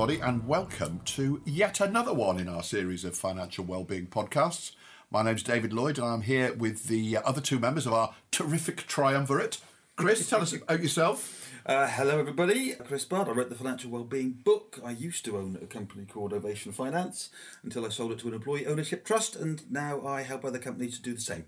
everybody, and welcome to yet another one in our series of financial wellbeing podcasts. My name's David Lloyd, and I'm here with the other two members of our terrific triumvirate. Chris, tell us about yourself. Uh, hello, everybody. Chris Budd. I wrote the financial wellbeing book. I used to own a company called Ovation Finance until I sold it to an employee ownership trust, and now I help other companies to do the same.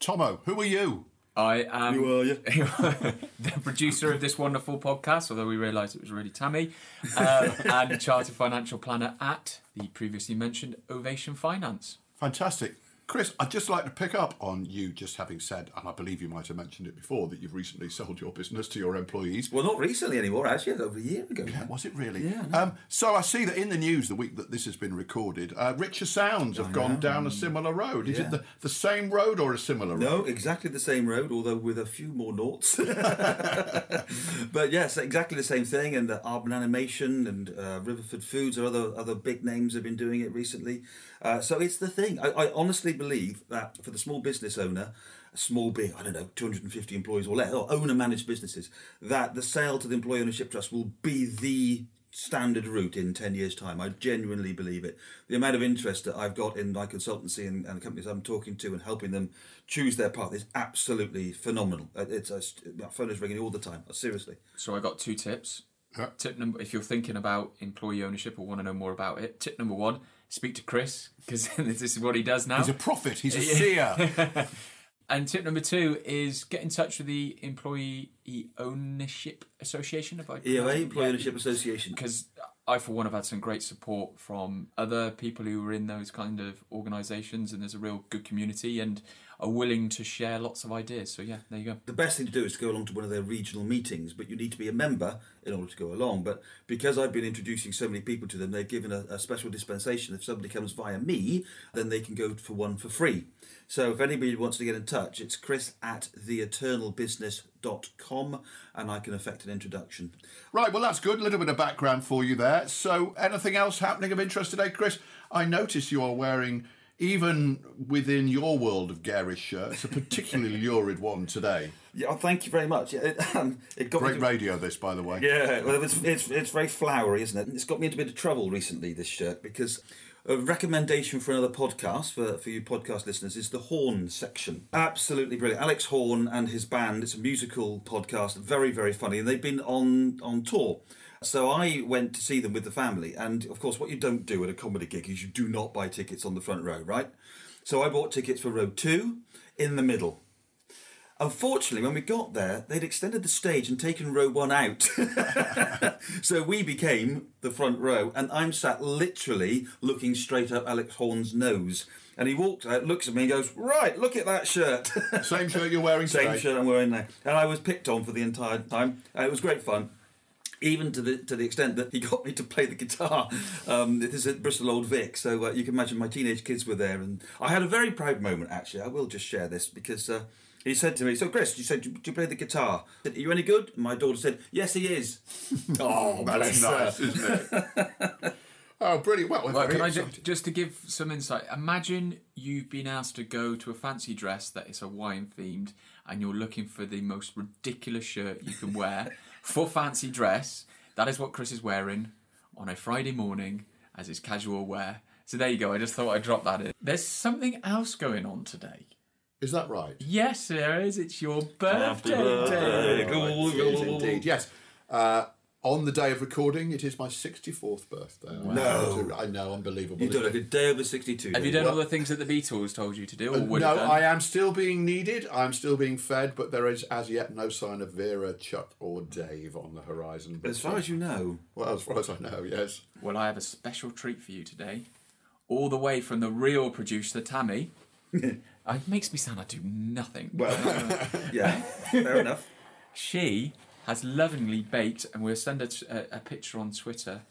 Tommo, who are you? I am Who are you? the producer of this wonderful podcast, although we realised it was really Tammy, um, and chartered financial planner at the previously mentioned Ovation Finance. Fantastic. Chris, I'd just like to pick up on you just having said, and I believe you might have mentioned it before, that you've recently sold your business to your employees. Well, not recently anymore, actually, over a year ago. Yeah, was it really? Yeah, Um, so I see that in the news the week that this has been recorded, uh, Richer Sounds have gone down a similar road. Is Yeah. it the, the same road or a similar road? No, exactly the same road, although with a few more noughts. but yes, exactly the same thing. And uh, Aardman Animation and uh, Riverford Foods or other other big names have been doing it recently. Uh, so it's the thing. I, I honestly believe that for the small business owner, a small big, I don't know, 250 employees or less, or owner managed businesses, that the sale to the employee ownership trust will be the standard route in 10 years time i genuinely believe it the amount of interest that i've got in my consultancy and, and companies i'm talking to and helping them choose their path is absolutely phenomenal Uh, it's a, my phone is ringing all the time seriously So I got two tips. Yeah. Tip number: if you're thinking about employee ownership or want to know more about it, tip number one: speak to Chris because this is what he does now. He's a prophet, he's a seer. And tip number two is get in touch with the Employee Ownership Association. If I eoa employee ownership association because I, for one, have had some great support from other people who are in those kind of organisations, and there's a real good community and are willing to share lots of ideas. So yeah, there you go. the best thing to do is to go along to one of their regional meetings, but you need to be a member in order to go along. But because I've been introducing so many people to them, they've given a, a special dispensation. If somebody comes via me, then they can go for one for free. So if anybody wants to get in touch, it's chris at theeternalbusiness.com and I can effect an introduction. Right, well, that's good. A little bit of background for you there. So, anything else happening of interest today, Chris? I notice you are wearing, even within your world of garish shirts, a particularly lurid one today. Yeah, oh, thank you very much. Yeah, It, um, it got Great me to- radio, this, by the way. Yeah, well, it's, it's, it's very flowery, isn't it? It's got me into a bit of trouble recently, this shirt, because a recommendation for another podcast, for, for you podcast listeners, is the Horne Section. Absolutely brilliant. Alex Horne and his band, it's a musical podcast, very, very funny, and they've been on, on tour. So I went to see them with the family, and of course, what you don't do at a comedy gig is you do not buy tickets on the front row, right? So I bought tickets for row two in the middle. Unfortunately, when we got there, they'd extended the stage and taken row one out. so we became the front row, and I'm sat literally looking straight up Alex Horne's nose. And he walks out, looks at me, and goes, Right, look at that shirt. Same shirt you're wearing Same today. shirt I'm wearing now. And I was picked on for the entire time. Uh, it was great fun. Even to the to the extent that he got me to play the guitar. Um, is at Bristol Old Vic, so uh, you can imagine my teenage kids were there, and I had a very proud moment. Actually, I will just share this because uh, he said to me, "So, Chris, you said do you play the guitar? Said, Are you any good?" And my daughter said, "Yes, he is." oh, That's nice, isn't it? oh, brilliant. Well, Well, very can I ju- excited. just to give some insight? Imagine you've been asked to go to a fancy dress that is Hawaiian themed, and you're looking for the most ridiculous shirt you can wear for fancy dress. That is what Chris is wearing on a Friday morning as his casual wear. So there you go. I just thought I'd drop that in. There's something else going on today. Is that right? Yes, there is. It's your birthday, birthday. Dave. It is indeed, yes. Uh, on the day of recording, it is my 64th birthday. No. I know, unbelievable. You've done isn't a it? good day over sixty-two. Have you Dave. done all the things that the Beatles told you to do, or would no. I am still being needed. I'm still being fed, but there is as yet no sign of Vera, Chuck, or Dave on the horizon. But, As far as you know, well, as far as I know, yes. Well, I have a special treat for you today, all the way from the real producer Tammy. it makes me sound I do nothing. well, yeah, fair enough. She has lovingly baked, and we'll send a, a, a picture on Twitter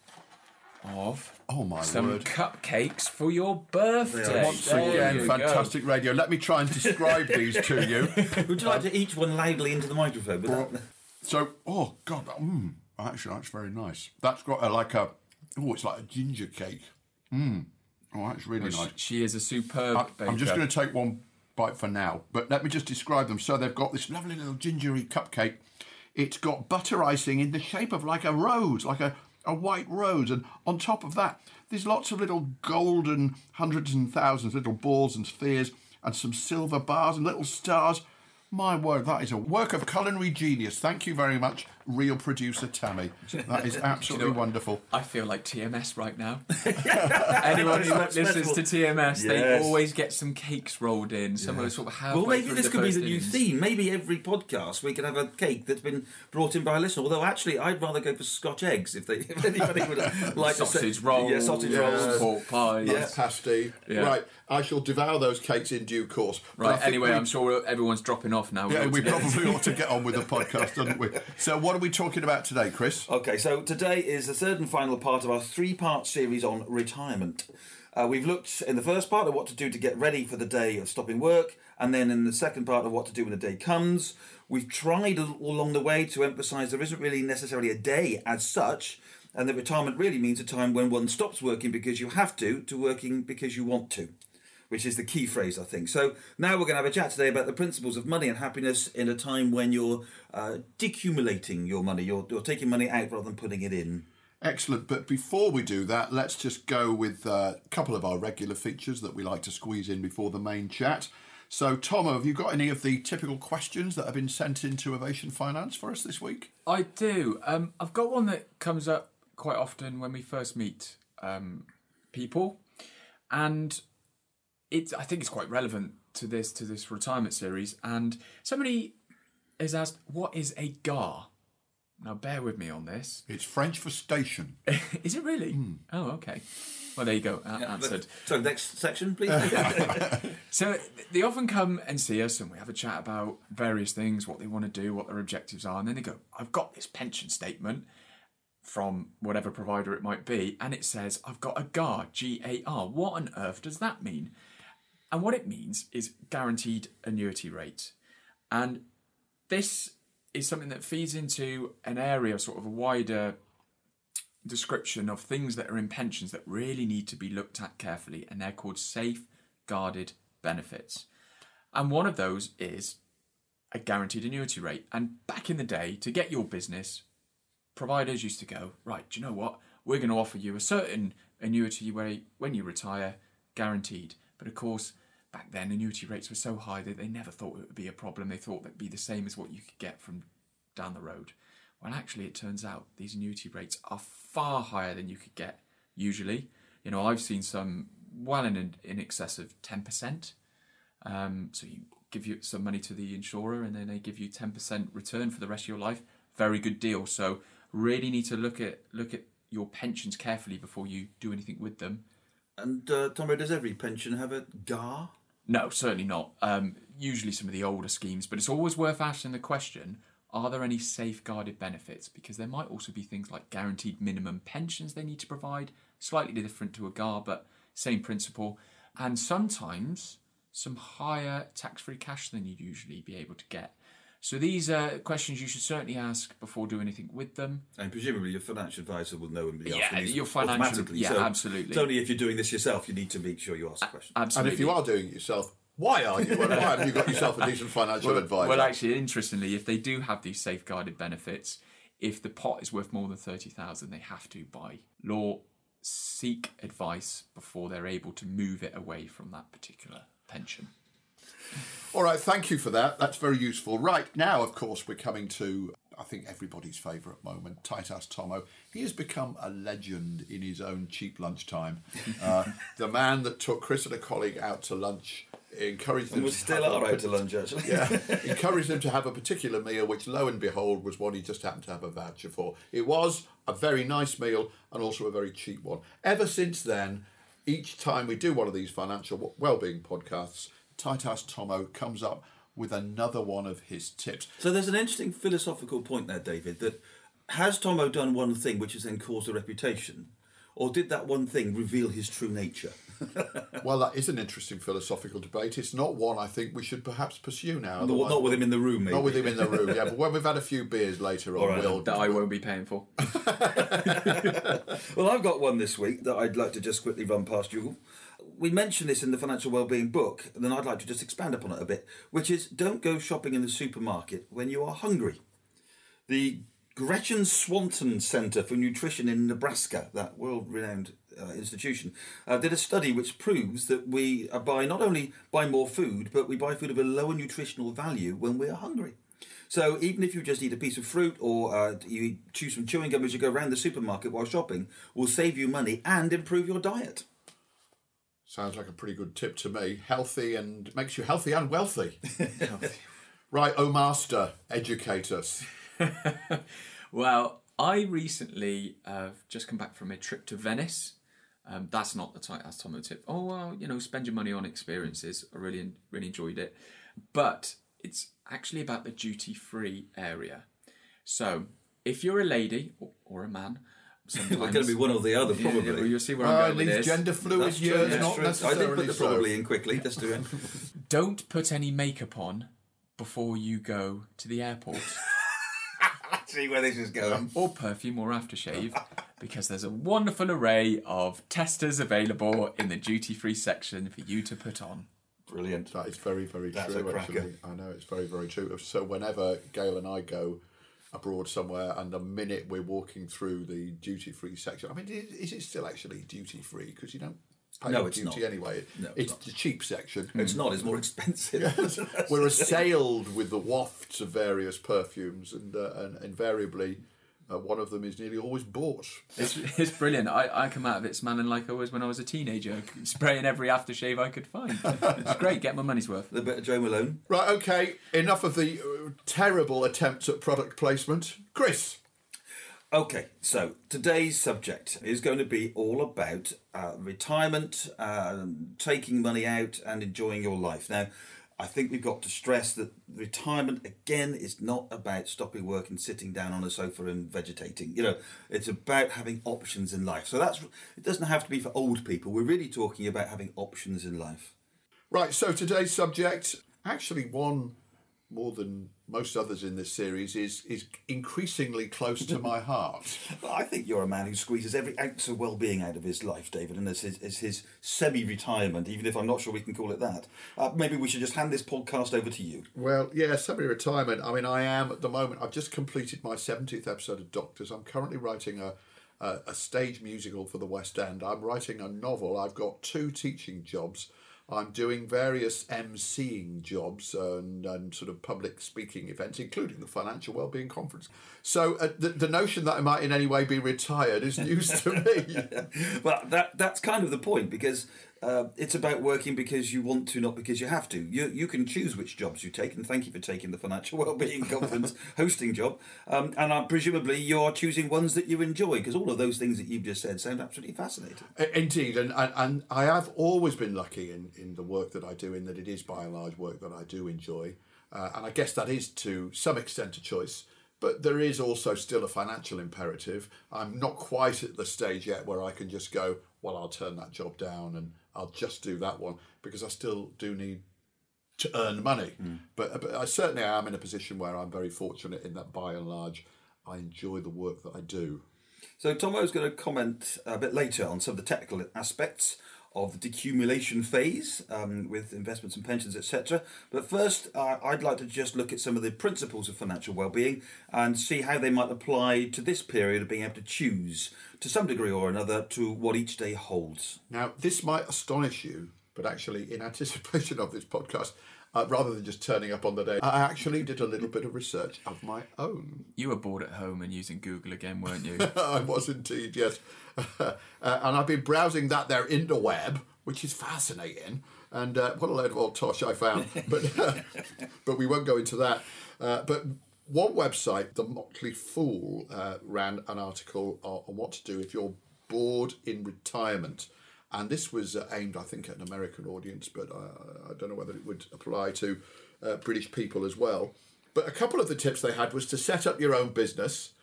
of Oh my some word! cupcakes for your birthday. Once There again, you go. fantastic radio. Let me try and describe these to you. Would you like to eat one loudly into the microphone? Would that- So, oh god, mm, actually, that's very nice. That's got a, like a, oh, it's like a ginger cake. Mm. Oh, that's really nice. She is a superb I- baker. I'm just going to take one bite for now, but let me just describe them. So they've got this lovely little gingery cupcake. It's got butter icing in the shape of like a rose, like a a white rose, and on top of that, there's lots of little golden hundreds and thousands, little balls and spheres, and some silver bars and little stars. My word, that is a work of culinary genius. Thank you very much, real producer Tammy. That is absolutely what? wonderful. I feel like TMS right now. Anyone who listens to TMS, they always get some cakes rolled in. Some of us sort of halfway Well, maybe this could be the new innings. theme. Maybe every podcast we could have a cake that's been brought in by a listener. Although actually, I'd rather go for Scotch eggs if they if anybody would like to Sausage say, rolls, Yeah, sausage Yeah. rolls. pork pies. Yeah. Pasty. Yeah. Right, I shall devour those cakes in due course. Right. Anyway, we- I'm sure everyone's dropping off now. Yeah, ought we probably ought to get on with the podcast, don't we? So, what are we talking about today, Chris? Okay, so today is the third and final part of our three-part series on retirement. Uh, we've looked in the first part at what to do to get ready for the day of stopping work, and then in the second part of what to do when the day comes. We've tried along the way to emphasise there isn't really necessarily a day as such, and that retirement really means a time when one stops working because you have to, to working because you want to. Which is the key phrase, I think. So now we're going to have a chat today about the principles of money and happiness in a time when you're uh, decumulating your money. You're, you're taking money out rather than putting it in. Excellent. But before we do that, let's just go with uh, a couple of our regular features that we like to squeeze in before the main chat. So, Tom, have you got any of the typical questions that have been sent into Ovation Finance for us this week? I do. Um, I've got one that comes up quite often when we first meet um, people, and it's. I think it's quite relevant to this to this retirement series. And somebody has asked, "What is a GAR?" Now, bear with me on this. It's French for station. is it really? Hmm. Oh, okay. Well, there you go. a- answered. So next section, please. So they often come and see us, and we have a chat about various things, what they want to do, what their objectives are, and then they go, "I've got this pension statement from whatever provider it might be, and it says I've got a GAR, G A R. What on earth does that mean?" And what it means is guaranteed annuity rate, and this is something that feeds into an area, of sort of a wider description of things that are in pensions that really need to be looked at carefully, and they're called safe guarded benefits. And one of those is a guaranteed annuity rate. And back in the day, to get your business, providers used to go, right, do you know what? We're going to offer you a certain annuity rate when you retire, guaranteed. But of course, back then, annuity rates were so high that they never thought it would be a problem. They thought that'd be the same as what you could get from down the road. Well, actually, it turns out these annuity rates are far higher than you could get usually. You know, I've seen some well in in excess of ten percent. Um, so you give you some money to the insurer, and then they give you ten percent return for the rest of your life. Very good deal. So really need to look at look at your pensions carefully before you do anything with them. and uh, Tommo, does every pension have a GAR? No, certainly not. Um, usually some of the older schemes, but it's always worth asking the question are there any safeguarded benefits? Because there might also be things like guaranteed minimum pensions they need to provide, slightly different to a GAR, but same principle. And sometimes some higher tax free cash than you'd usually be able to get. So these are questions you should certainly ask before doing anything with them. And presumably your financial advisor will know and be Yeah, asking these your financial- automatically. yeah, so absolutely. It's only if you're doing this yourself you need to make sure you ask the question. Absolutely. And if you are doing it yourself, why are you? And why haven't you got yourself a decent financial advisor? Well, actually, interestingly, if they do have these safeguarded benefits, if the pot is worth more than thirty thousand, they have to, by law, seek advice before they're able to move it away from that particular pension. All right, thank you for that. That's very useful. Right, now, of course, we're coming to, I think, everybody's favourite moment, Tight Ass Tommo. He has become a legend in his own cheap lunchtime. Uh, the man that took Chris and a colleague out to lunch, encouraged them we still are out to lunch actually. yeah, encouraged them to have a particular meal, which lo and behold was one he just happened to have a voucher for. It was a very nice meal and also a very cheap one. Ever since then, each time we do one of these financial well-being podcasts, Tight Ass Tommo comes up with another one of his tips. So there's an interesting philosophical point there, David, that has Tommo done one thing which has then caused a reputation? Or did that one thing reveal his true nature? Well, that is an interesting philosophical debate. It's not one I think we should perhaps pursue now. Not, not with him in the room, maybe. Not with him in the room, yeah. But when we've had a few beers later on, All right, we'll That I won't be paying for. Well, I've got one this week that I'd like to just quickly run past you. We mentioned this in the financial wellbeing book, and then I'd like to just expand upon it a bit, which is don't go shopping in the supermarket when you are hungry. The Gretchen Swanson Center for Nutrition in Nebraska, that world renowned uh, institution, uh, did a study which proves that we uh, buy not only buy more food, but we buy food of a lower nutritional value when we're hungry. So even if you just eat a piece of fruit or uh, you chew some chewing gum as you go around the supermarket while shopping, will save you money and improve your diet. Sounds like a pretty good tip to me. Healthy and makes you healthy and wealthy. right, oh master, educate us. Well, I recently uh, just come back from a trip to Venice. Um, that's not the Tight Ass Tommo tip. Oh well, you know, spend your money on experiences. I really really enjoyed it, but it's actually about the duty free area. So if you're a lady or, or a man, We're going to be one or the other, Yeah, probably. well, you'll see where I'm Uh, going with these this. gender fluid That's true, years, that's not true. necessarily I did put the so. probably in quickly, just to. Don't put any makeup on before you go to the airport. See where this is going. Um, or perfume or aftershave because there's a wonderful array of testers available in the duty free section for you to put on. Brilliant. That is very, very That's true. a cracker. Actually, I know it's very, very true. So whenever Gail and I go abroad somewhere, and the minute we're walking through the duty free section, I mean, is, is it still actually duty free? Because you don't pay No, it's duty not. anyway. No, it's it's the cheap section. It's not, it's more expensive. We're assailed with the wafts of various perfumes, and, uh, and invariably, uh, one of them is nearly always bought. It's, it's brilliant. I, I come out of it smelling like I was when I was a teenager, spraying every aftershave I could find. It's great, get my money's worth. the bit of Joe Malone. Right, okay, enough of the uh, terrible attempts at product placement. Chris, Okay, so today's subject is going to be all about uh, retirement, um, taking money out, and enjoying your life. Now, I think we've got to stress that retirement, again, is not about stopping work and sitting down on a sofa and vegetating. You know, it's about having options in life. So that's it doesn't have to be for old people. We're really talking about having options in life. Right, so today's subject, actually one more than most others in this series, is is increasingly close to my heart. Well, I think you're a man who squeezes every ounce of well-being out of his life, David, and it's his, it's his semi-retirement, even if I'm not sure we can call it that. Uh, maybe we should just hand this podcast over to you. Well, yeah, semi-retirement. I mean, I am at the moment. I've just completed my seventieth episode of Doctors. I'm currently writing a, a a stage musical for the West End. I'm writing a novel. I've got two teaching jobs. I'm doing various MCing jobs and, and sort of public speaking events, including the Financial Wellbeing Conference. So uh, the, the notion that I might in any way be retired is news to me. well, that that's kind of the point because uh, it's about working because you want to, not because you have to. You you can choose which jobs you take, and thank you for taking the financial wellbeing conference hosting job. Um, and uh, presumably you're choosing ones that you enjoy because all of those things that you've just said sound absolutely fascinating. Indeed, and, and, and I have always been lucky in, in the work that I do, in that it is by and large work that I do enjoy. Uh, and I guess that is to some extent a choice, but there is also still a financial imperative. I'm not quite at the stage yet where I can just go, well, I'll turn that job down and I'll just do that one because I still do need to earn money. Hmm. But, but I certainly am in a position where I'm very fortunate in that by and large I enjoy the work that I do. So Tommo's going to comment a bit later on some of the technical aspects of the decumulation phase um, with investments and pensions, etc. But first, uh, I'd like to just look at some of the principles of financial well-being and see how they might apply to this period of being able to choose, to some degree or another, to what each day holds. Now, this might astonish you, but actually, in anticipation of this podcast, uh, rather than just turning up on the day, I actually did a little bit of research of my own. You were bored at home and using Google again, weren't you? I was indeed, yes. uh, and I've been browsing that there interweb, which is fascinating. And uh, what a load of old tosh I found. But, but we won't go into that. Uh, but one website, The Motley Fool, uh, ran an article on, on what to do if you're bored in retirement. And this was uh, aimed, I think, at an American audience, but uh, I don't know whether it would apply to uh, British people as well. But a couple of the tips they had was to set up your own business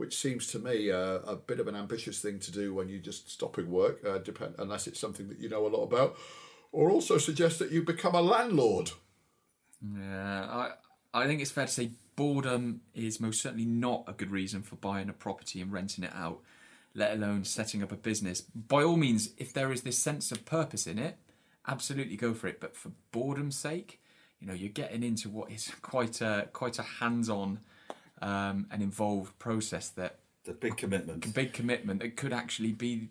which seems to me uh, a bit of an ambitious thing to do when you're just stopping work, uh, depend unless it's something that you know a lot about, or also suggest that you become a landlord. Yeah, I I think it's fair to say boredom is most certainly not a good reason for buying a property and renting it out, let alone setting up a business. By all means, if there is this sense of purpose in it, absolutely go for it. But for boredom's sake, you know, you're getting into what is quite a quite a hands-on um, an involved process that The big commitment. big commitment that could actually be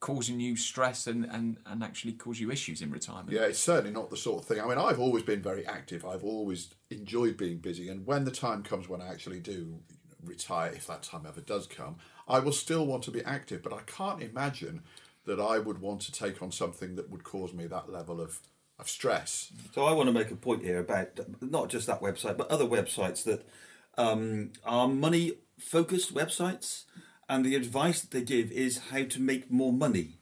causing you stress and, and, and actually cause you issues in retirement. Yeah, it's certainly not the sort of thing. I mean, I've always been very active. I've always enjoyed being busy, and when the time comes when I actually do retire, if that time ever does come, I will still want to be active. But I can't imagine that I would want to take on something that would cause me that level of of stress. So I want to make a point here about not just that website, but other websites that um, are money focused websites, and the advice that they give is how to make more money.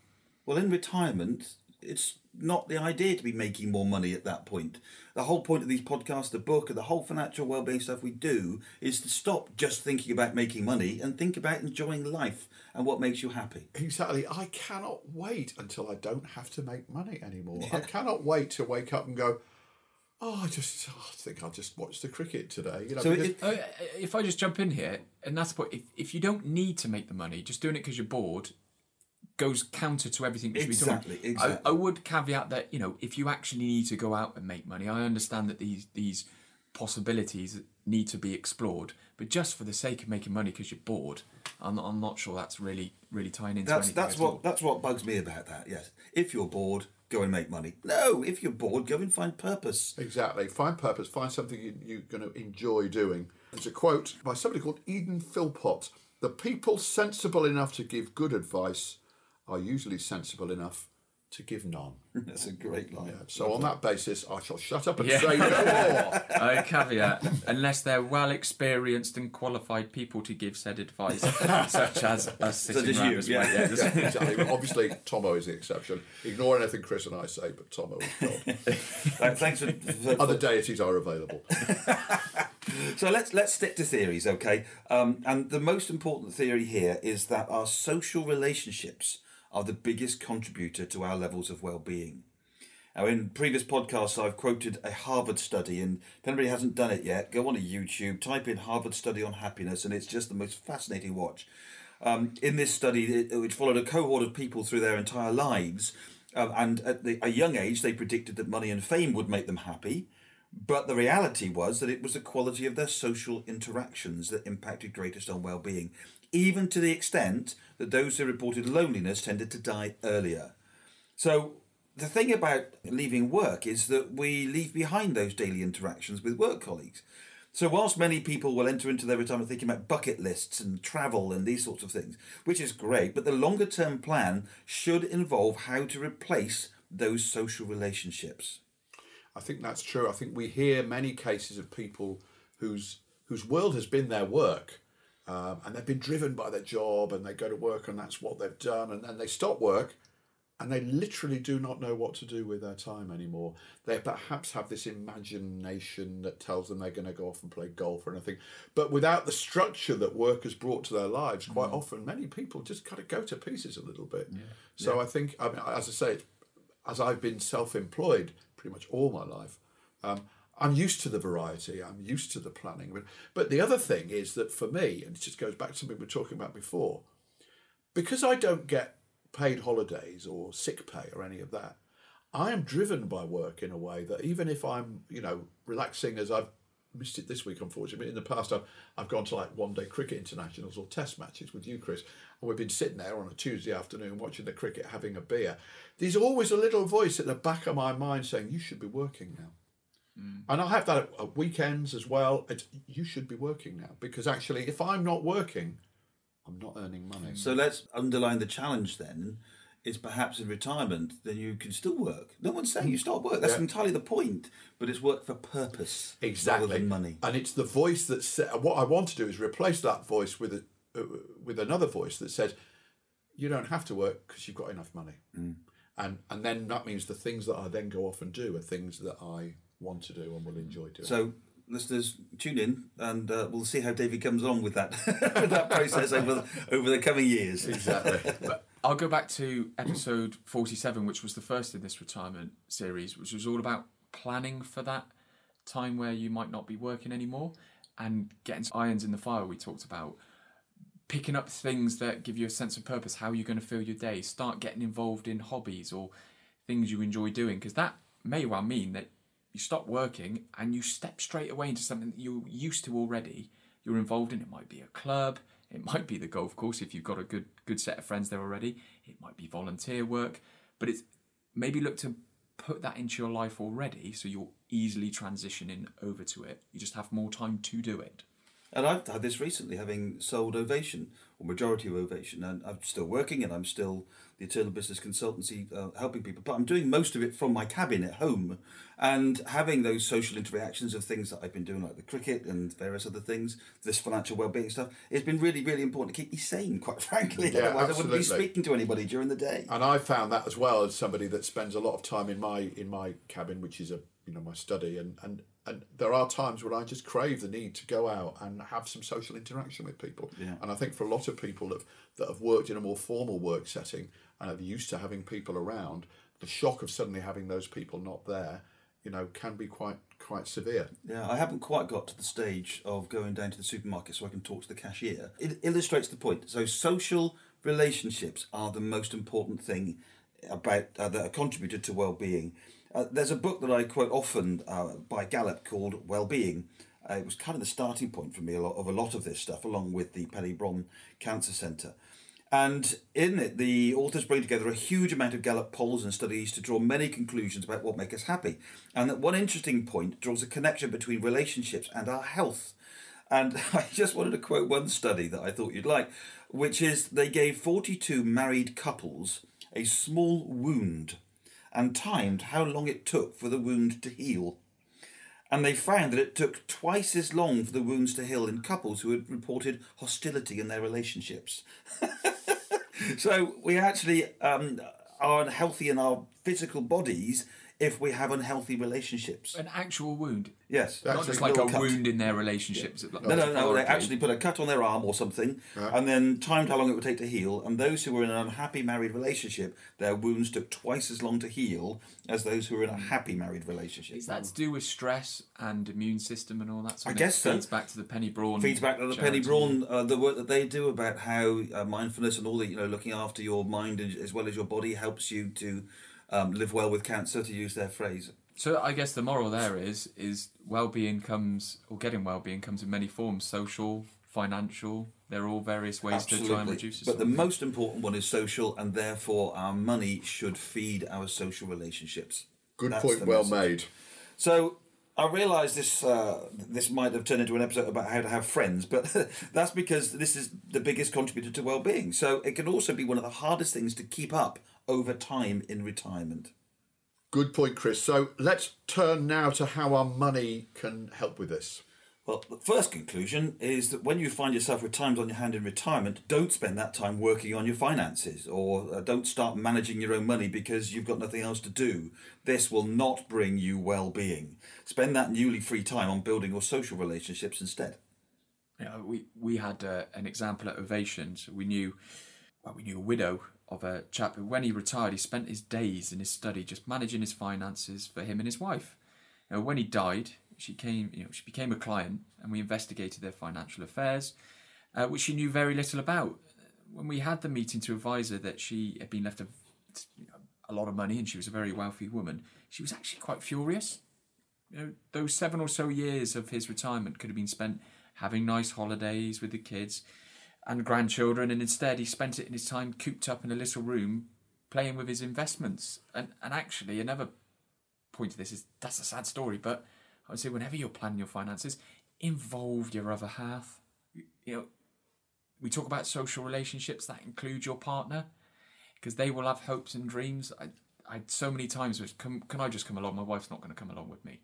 Well, in retirement, it's not the idea to be making more money at that point. The whole point of these podcasts, the book, and the whole financial well-being stuff we do is to stop just thinking about making money and think about enjoying life and what makes you happy. Exactly. I cannot wait until I don't have to make money anymore. I cannot wait to wake up and go, oh, I just oh, I think I'll just watch the cricket today. You know, So because- it, Uh, If I just jump in here, and that's what if, if you don't need to make the money, just doing it because you're bored goes counter to everything that should Exactly, be done. exactly. I, I would caveat that you know if you actually need to go out and make money, I understand that these these possibilities need to be explored, but just for the sake of making money because you're bored, I'm not, I'm not sure that's really really tying into That's anything that's at what all. that's what bugs me about that. Yes, if you're bored, go and make money. No, if you're bored, go and find purpose. Exactly. Find purpose. Find something you, you're going to enjoy doing. There's a quote by somebody called Eden Philpott. The people sensible enough to give good advice are usually sensible enough to give none. That's a great line. So on that basis, I shall shut up and Yeah. say no more. Uh, caveat: unless they're well experienced and qualified people to give said advice, such as us sitting as around you, this yeah. way. Yeah, Yeah, exactly. Obviously, Tommo is the exception. Ignore anything Chris and I say, but Tommo is God. Right, thanks for, for- Other deities are available. so let's let's stick to theories, okay? Um, and the most important theory here is that our social relationships are the biggest contributor to our levels of well-being. Now, in previous podcasts, I've quoted a Harvard study, and if anybody hasn't done it yet, go on to YouTube, type in Harvard study on happiness, and it's just the most fascinating watch. Um, in this study, which followed a cohort of people through their entire lives, um, and at the, a young age, they predicted that money and fame would make them happy. But the reality was that it was the quality of their social interactions that impacted greatest on well-being, even to the extent that those who reported loneliness tended to die earlier. So the thing about leaving work is that we leave behind those daily interactions with work colleagues. So whilst many people will enter into their retirement thinking about bucket lists and travel and these sorts of things, which is great, but the longer term plan should involve how to replace those social relationships. I think that's true. I think we hear many cases of people whose whose world has been their work, um, and they've been driven by their job, and they go to work, and that's what they've done, and then they stop work, and they literally do not know what to do with their time anymore. They perhaps have this imagination that tells them they're going to go off and play golf or anything, but without the structure that work has brought to their lives, quite often many people just kind of go to pieces a little bit. So I think, I mean, as I say, as I've been self-employed pretty much all my life, um, I'm used to the variety. I'm used to the planning. But, the other thing is that for me, and it just goes back to something we were talking about before, because I don't get paid holidays or sick pay or any of that, I am driven by work in a way that even if I'm, you know, relaxing as I've missed it this week, unfortunately. In the past, I've, I've gone to like one day cricket internationals or test matches with you, Chris, and we've been sitting there on a Tuesday afternoon watching the cricket, having a beer. There's always a little voice at the back of my mind saying, You should be working now. And I have that at, at weekends as well. It's, you should be working now because actually, if I'm not working, I'm not earning money. So let's underline the challenge then. Is perhaps in retirement, then you can still work. No one's saying you stop work. That's Yeah. entirely the point. But it's work for purpose exactly rather than money. and it's the voice that said, what I want to do is replace that voice with a uh, with another voice that says you don't have to work because you've got enough money Mm. and and then that means the things that I then go off and do are things that I want to do and will enjoy doing So listeners, tune in, and uh, we'll see how David comes on with that with that process over over the coming years. exactly But I'll go back to episode 47, which was the first in this retirement series, which was all about planning for that time where you might not be working anymore and getting irons in the fire. We talked about picking up things that give you a sense of purpose, how you're going to fill your day, start getting involved in hobbies or things you enjoy doing, because that may well mean that you stop working and you step straight away into something that you're used to already you're involved in. It might be a club, it might be the golf course if you've got a good good set of friends there already. It might be volunteer work, but it's maybe look to put that into your life already so you're easily transitioning over to it. You just have more time to do it. And I've had this recently, having sold Ovation or majority of Ovation, and I'm still working, and I'm still the Eternal Business Consultancy uh, helping people. But I'm doing most of it from my cabin at home, and having those social interactions of things that I've been doing, like the cricket and various other things, this financial well-being stuff. It's been really, really important to keep me sane, quite frankly. Yeah, Otherwise, I wouldn't be speaking to anybody during the day. And I found that as well as somebody that spends a lot of time in my in my cabin, which is a you know my study, and and and there are times when I just crave the need to go out and have some social interaction with people. Yeah. And I think for a lot of people that have, that have worked in a more formal work setting and are used to having people around, the shock of suddenly having those people not there, you know, can be quite quite severe. Yeah, I haven't quite got to the stage of going down to the supermarket so I can talk to the cashier. It illustrates the point. So, social relationships are the most important thing about uh, that are contributed to well-being. Uh, there's a book that I quote often uh, by Gallup called Well-being. Uh, it was kind of the starting point for me a lot, of a lot of this stuff, along with the Penny Cancer Centre. And in it, the authors bring together a huge amount of Gallup polls and studies to draw many conclusions about what makes us happy. And that one interesting point draws a connection between relationships and our health. And I just wanted to quote one study that I thought you'd like, which is they gave 42 married couples a small wound and timed how long it took for the wound to heal. And they found that it took twice as long for the wounds to heal in couples who had reported hostility in their relationships. so we actually um, are unhealthy in our physical bodies if we have unhealthy relationships. An actual wound. Yes. Not Actually, just like a little cut. wound in their relationships. No, no, no. They actually put a cut on their arm or something, and then timed how long it would take to heal. And those who were in an unhappy married relationship, their wounds took twice as long to heal as those who were in a happy married relationship. Is that to do with stress and immune system and all that sort I guess so. feeds back to the Penny Brohn. feeds back to the Penny charity. Brohn, uh, the work that they do about how uh, mindfulness and all the you know looking after your mind as as well as your body helps you to um, live well with cancer, to use their phrase. So I guess the moral there is is well-being comes or getting well-being comes in many forms: social, financial. They're all various ways to try and reduce. But the most important one is social, and therefore our money should feed our social relationships. Good That's point, well message. made. So I realise this uh, this might have turned into an episode about how to have friends, but that's because this is the biggest contributor to well-being. So it can also be one of the hardest things to keep up over time in retirement. Good point, Chris. So let's turn now to how our money can help with this. Well, the first conclusion is that when you find yourself with times on your hand in retirement, don't spend that time working on your finances or uh, don't start managing your own money because you've got nothing else to do. This will not bring you well being. Spend that newly free time on building your social relationships instead. Yeah, we we had uh, an example at Ovation. So we knew, well, we knew a widow of a chap who, when he retired, he spent his days in his study just managing his finances for him and his wife. Now, when he died, she came, you know, she became a client, and we investigated their financial affairs, uh, which she knew very little about. When we had the meeting to advise her that she had been left a, a lot of money and she was a very wealthy woman, she was actually quite furious. You know, those seven or so years of his retirement could have been spent having nice holidays with the kids and grandchildren, and instead he spent it in his time cooped up in a little room playing with his investments. And and actually, another point of this is that's a sad story, but I would say whenever you're planning your finances, involve your other half. You- You know, we talk about social relationships that include your partner because they will have hopes and dreams. I, I so many times was, can, can I just come along? My wife's not going to come along with me,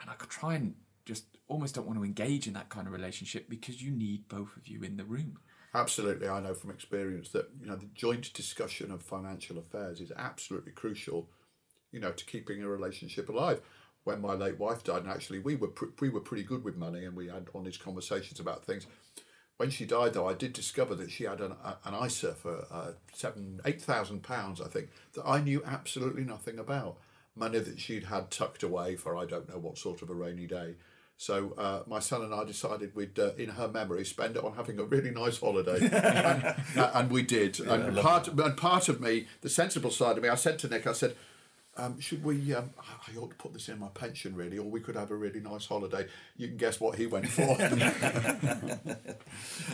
and I could try and just almost don't want to engage in that kind of relationship because you need both of you in the room. Absolutely, I know from experience that you know the joint discussion of financial affairs is absolutely crucial. You know, to keeping a relationship alive. When my late wife died, and actually we were pr- we were pretty good with money, and we had honest conversations about things. When she died, though, I did discover that she had an, a, an ISA for uh, seven, eight thousand pounds, I think, that I knew absolutely nothing about. Money that she'd had tucked away for I don't know what sort of a rainy day. So uh, my son and I decided we'd, uh, in her memory, spend it on having a really nice holiday, and, uh, and we did. and part and part of me, the sensible side of me, I said to Nick, I said, Um, should we? Um, I ought to put this in my pension, really, or we could have a really nice holiday. You can guess what he went for.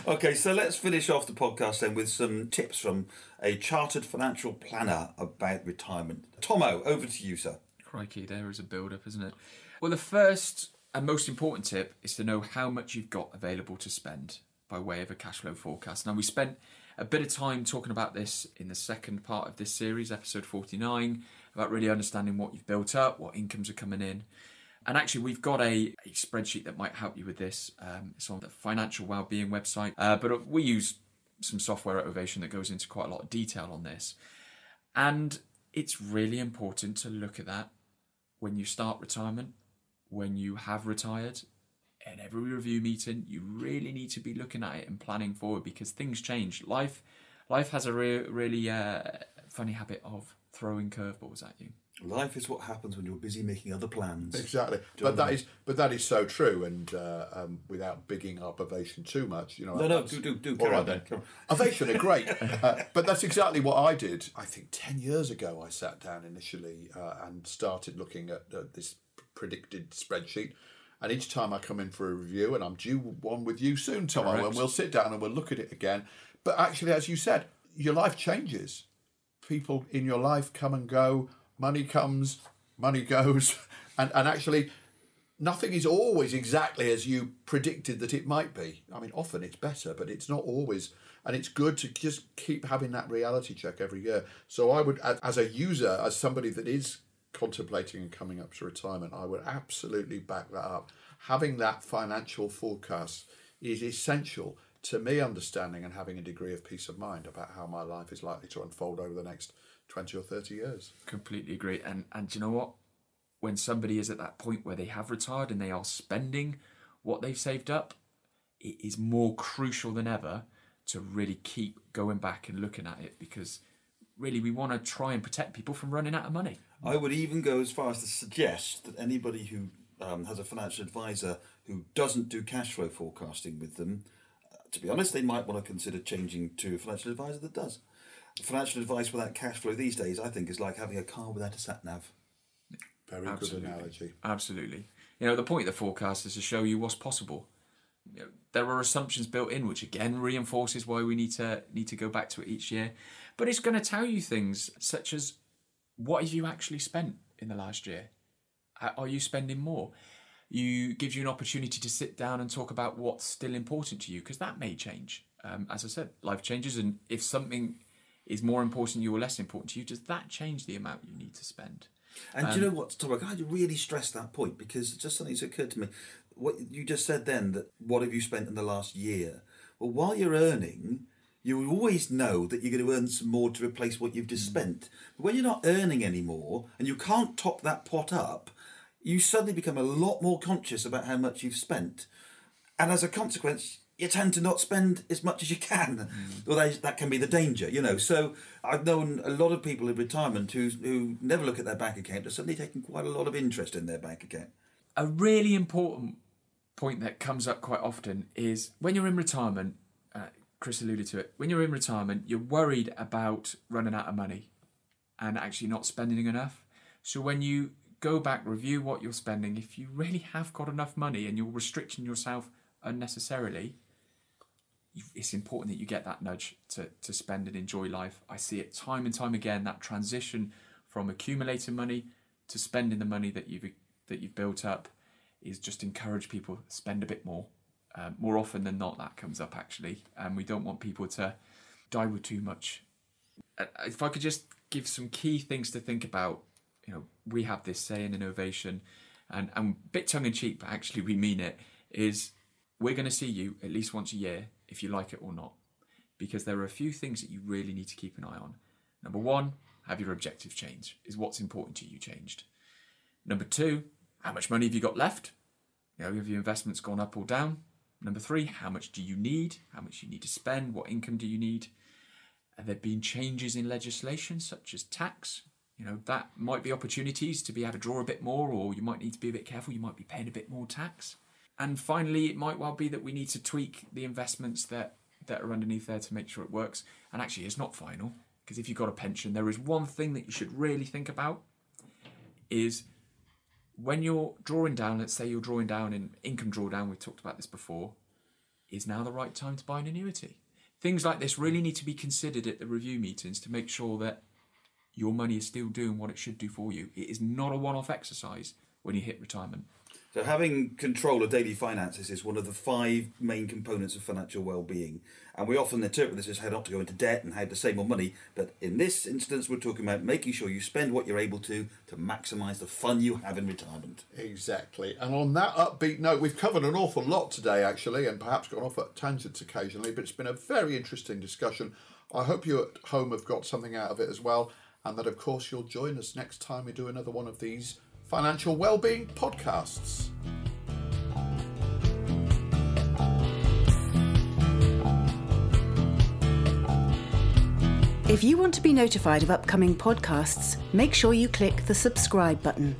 Okay, so let's finish off the podcast then with some tips from a chartered financial planner about retirement. Tommo, over to you, sir. Crikey, there is a build up, isn't it? Well, the first and most important tip is to know how much you've got available to spend by way of a cash flow forecast. Now, we spent a bit of time talking about this in the second part of this series, episode 49, about really understanding what you've built up, what incomes are coming in. And actually, we've got a, a spreadsheet that might help you with this. Um, it's on the financial wellbeing website, uh, but we use some software at Ovation that goes into quite a lot of detail on this. And it's really important to look at that when you start retirement, when you have retired, in every review meeting, you really need to be looking at it and planning forward because things change. Life, life has a re- really uh, funny habit of throwing curveballs at you. Life is what happens when you're busy making other plans. exactly, but that is but that is so true. And uh, um, without bigging up Ovation too much, you know. No, no, do, do, do. All Carry right on then. Carry Ovation are great, uh, but that's exactly what I did. I think ten years ago, I sat down initially uh, and started looking at uh, this predicted spreadsheet. And each time I come in for a review, and I'm due one with you soon, Tommo, Correct. and we'll sit down and we'll look at it again. But actually, as you said, your life changes. People in your life come and go. Money comes, money goes, and and actually, nothing is always exactly as you predicted that it might be. I mean, often it's better, but it's not always. And it's good to just keep having that reality check every year. So I would, as a user, as somebody that is contemplating and coming up to retirement, I would absolutely back that up. Having that financial forecast is essential to me understanding and having a degree of peace of mind about how my life is likely to unfold over the next 20 or 30 years. Completely agree. And and do you know what? When somebody is at that point where they have retired and they are spending what they've saved up, it is more crucial than ever to really keep going back and looking at it because really we want to try and protect people from running out of money. I would even go as far as to suggest that anybody who um, has a financial advisor who doesn't do cash flow forecasting with them, to be honest, they might want to consider changing to a financial advisor that does. Financial advice without cash flow these days, I think, is like having a car without a sat nav. Very Absolutely. good analogy. Absolutely. You know, the point of the forecast is to show you what's possible. You know, there are assumptions built in, which again reinforces why we need to need to go back to it each year. But it's going to tell you things such as what have you actually spent in the last year? Are are you spending more? You gives you an opportunity to sit down and talk about what's still important to you because that may change. Um, as I said, life changes, and if something is more important to you or less important to you, does that change the amount you need to spend? And do you know what, Tom? I can't really stress that point because just something's occurred to me. What you just said then that what have you spent in the last year? Well, while you're earning, you always know that you're going to earn some more to replace what you've just spent. But when you're not earning anymore and you can't top that pot up, you suddenly become a lot more conscious about how much you've spent. And as a consequence, you tend to not spend as much as you can. Well, that, that can be the danger, you know. So I've known a lot of people in retirement who who never look at their bank account are suddenly taking quite a lot of interest in their bank account. a really important point that comes up quite often is when you're in retirement, uh, Chris alluded to it, when you're in retirement, you're worried about running out of money and actually not spending enough. So when you go back, review what you're spending, if you really have got enough money and you're restricting yourself unnecessarily, it's important that you get that nudge to, to spend and enjoy life. I see it time and time again that transition from accumulating money to spending the money that you've that you've built up is just encourage people spend a bit more. Um, more often than not, that comes up actually, and we don't want people to die with too much. Uh, If I could just give some key things to think about, you know, we have this say in innovation, and and a bit tongue in cheek, but actually we mean it. Is we're going to see you at least once a year, if you like it or not, because there are a few things that you really need to keep an eye on. Number one, have your objective changed? Is what's important to you changed? Number two, how much money have you got left? You know, have your investments gone up or down? Number three, how much do you need? How much you need to spend? What income do you need? Have there been changes in legislation such as tax? You know, that might be opportunities to be able to draw a bit more, or you might need to be a bit careful. You might be paying a bit more tax. And finally, it might well be that we need to tweak the investments that, that are underneath there to make sure it works. And actually, it's not final, because if you've got a pension, there is one thing that you should really think about is when you're drawing down, let's say you're drawing down in income drawdown, we've talked about this before, is now the right time to buy an annuity? Things like this really need to be considered at the review meetings to make sure that your money is still doing what it should do for you. It is not a one off exercise when you hit retirement. So having control of daily finances is one of the five main components of financial well-being, and we often interpret this as how not to go into debt and how to save more money. But in this instance, we're talking about making sure you spend what you're able to to maximise the fun you have in retirement. Exactly. And on that upbeat note, we've covered an awful lot today, actually, and perhaps gone off at tangents occasionally, but it's been a very interesting discussion. I hope you at home have got something out of it as well, and that, of course, you'll join us next time we do another one of these financial well-being podcasts. If you want to be notified of upcoming podcasts, make sure you click the subscribe button.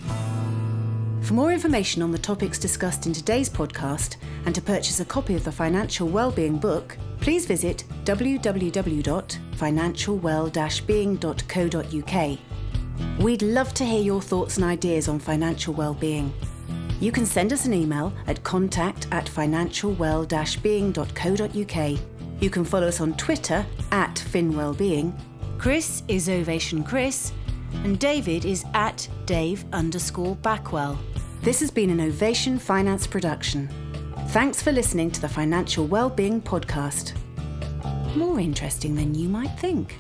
For more information on the topics discussed in today's podcast and to purchase a copy of the Financial Wellbeing book, please visit www.financialwell-being.co.uk. We'd love to hear your thoughts and ideas on financial well-being. You can send us an email at contact at financialwell-being.co.uk. You can follow us on Twitter at FinWellbeing. Chris is Ovation Chris, and David is at Dave underscore Backwell. This has been an Ovation Finance production. Thanks for listening to the Financial Wellbeing Podcast. More interesting than you might think.